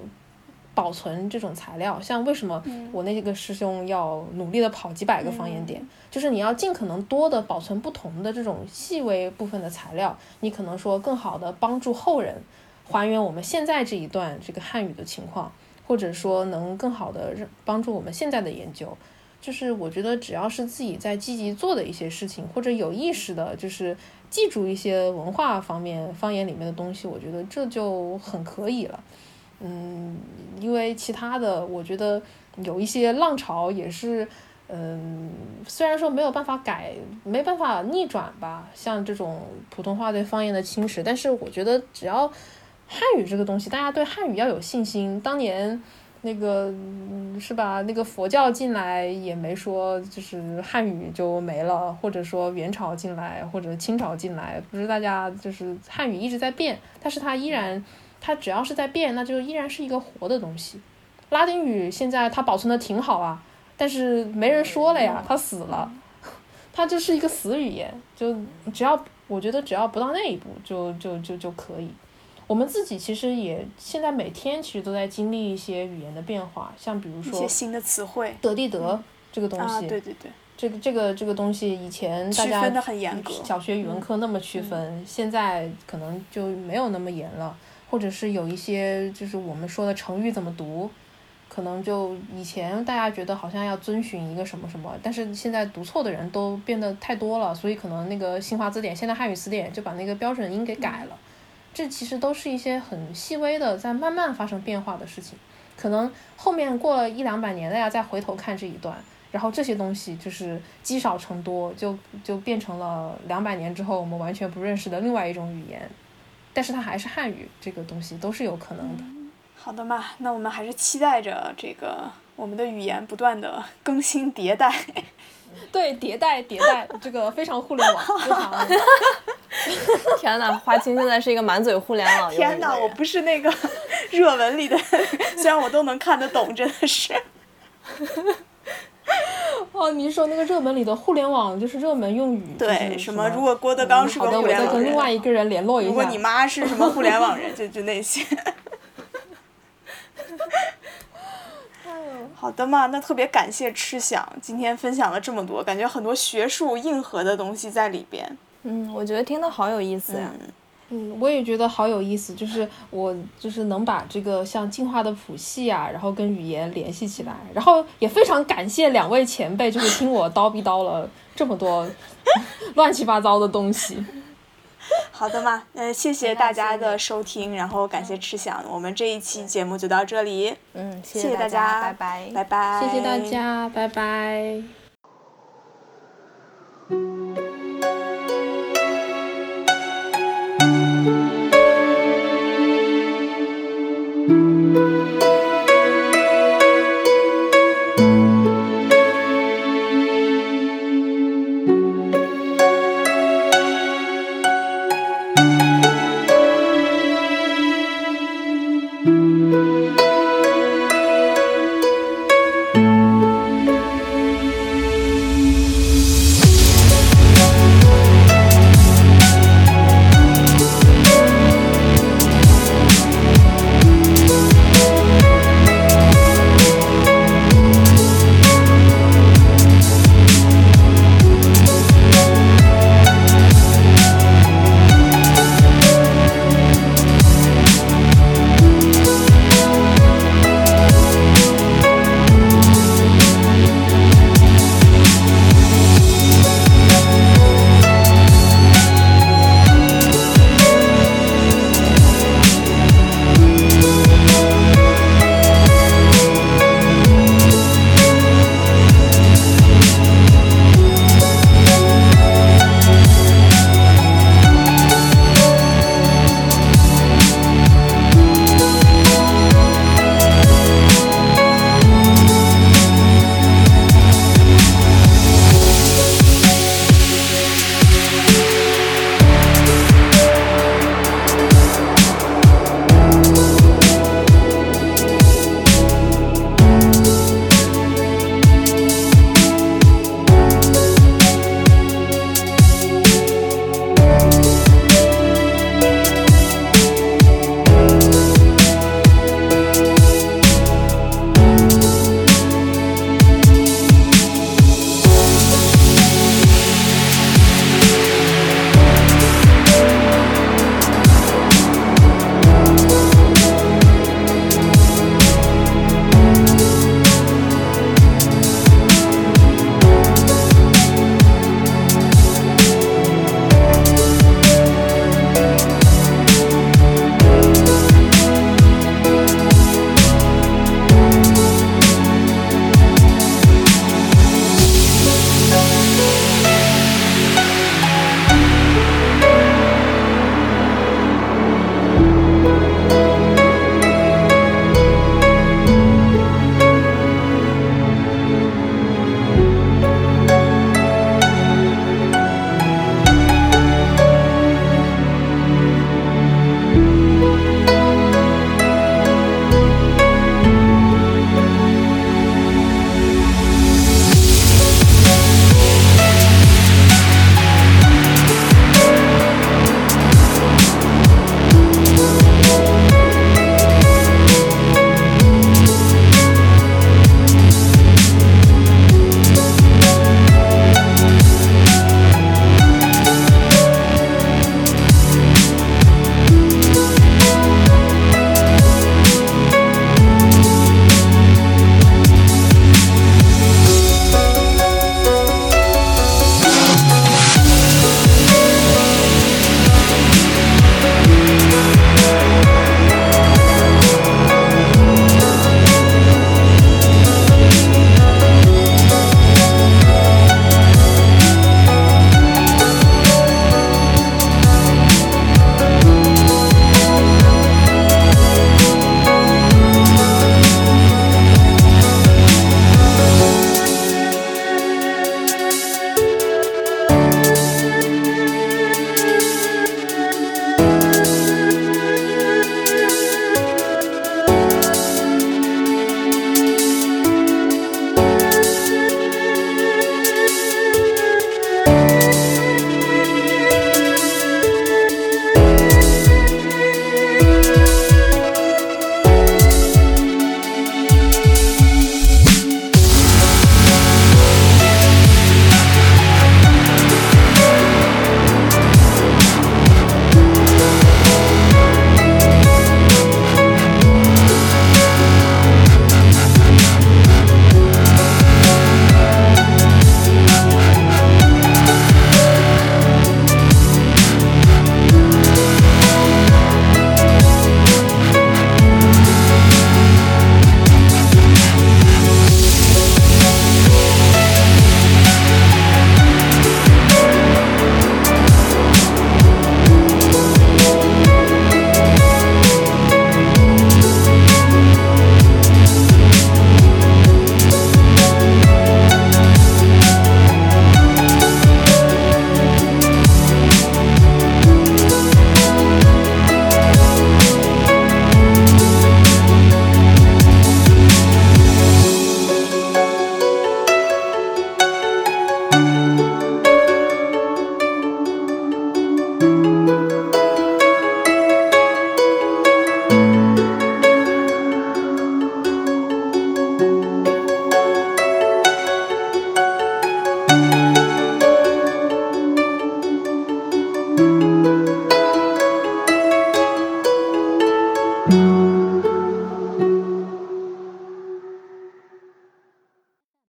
保存这种材料。像为什么我那个师兄要努力的跑几百个方言点，就是你要尽可能多的保存不同的这种细微部分的材料，你可能说更好的帮助后人还原我们现在这一段这个汉语的情况，或者说能更好的帮助我们现在的研究。就是我觉得，只要是自己在积极做的一些事情，或者有意识的，就是记住一些文化方面方言里面的东西，我觉得这就很可以了。嗯，因为其他的，我觉得有一些浪潮也是，嗯，虽然说没有办法改，没办法逆转吧，像这种普通话对方言的侵蚀，但是我觉得只要汉语这个东西，大家对汉语要有信心。当年。那个是吧？那个佛教进来也没说，就是汉语就没了，或者说元朝进来或者清朝进来，不是大家就是汉语一直在变，但是它依然，它只要是在变，那就依然是一个活的东西。拉丁语现在它保存的挺好啊，但是没人说了呀，它死了，*laughs* 它就是一个死语言，就只要我觉得只要不到那一步，就就就就可以。我们自己其实也现在每天其实都在经历一些语言的变化，像比如说一些新的词汇，德地德这个东西，对对对，这个这个这个东西以前大家。小学语文课那么区分，现在可能就没有那么严了，或者是有一些就是我们说的成语怎么读，可能就以前大家觉得好像要遵循一个什么什么，但是现在读错的人都变得太多了，所以可能那个新华字典、现代汉语词典就把那个标准音给改了。这其实都是一些很细微的，在慢慢发生变化的事情。可能后面过了一两百年，大家再回头看这一段，然后这些东西就是积少成多，就就变成了两百年之后我们完全不认识的另外一种语言。但是它还是汉语，这个东西都是有可能的。好的嘛，那我们还是期待着这个我们的语言不断的更新迭代。*laughs* 对，迭代迭代，这个非常互联网，非常。*laughs* 天哪，花青现在是一个满嘴互联网。天哪，我不是那个 *laughs* 热文里的，虽然我都能看得懂，真的是。哦，你说那个热门里的互联网就是热门用语，对，什么？如果郭德纲是个互联网人，我再跟另外一个人联络一下。如果你妈是什么互联网人，就就那些。好的嘛，那特别感谢吃想今天分享了这么多，感觉很多学术硬核的东西在里边。嗯，我觉得听得好有意思呀。嗯，我也觉得好有意思，就是我就是能把这个像进化的谱系啊，然后跟语言联系起来，然后也非常感谢两位前辈，就是听我叨逼叨了这么多 *laughs* 乱七八糟的东西。*laughs* 好的嘛，那，谢谢大家的收听，然后感谢吃想，我们这一期节目就到这里。嗯，谢谢大家，拜拜，拜拜，谢谢大家，拜拜。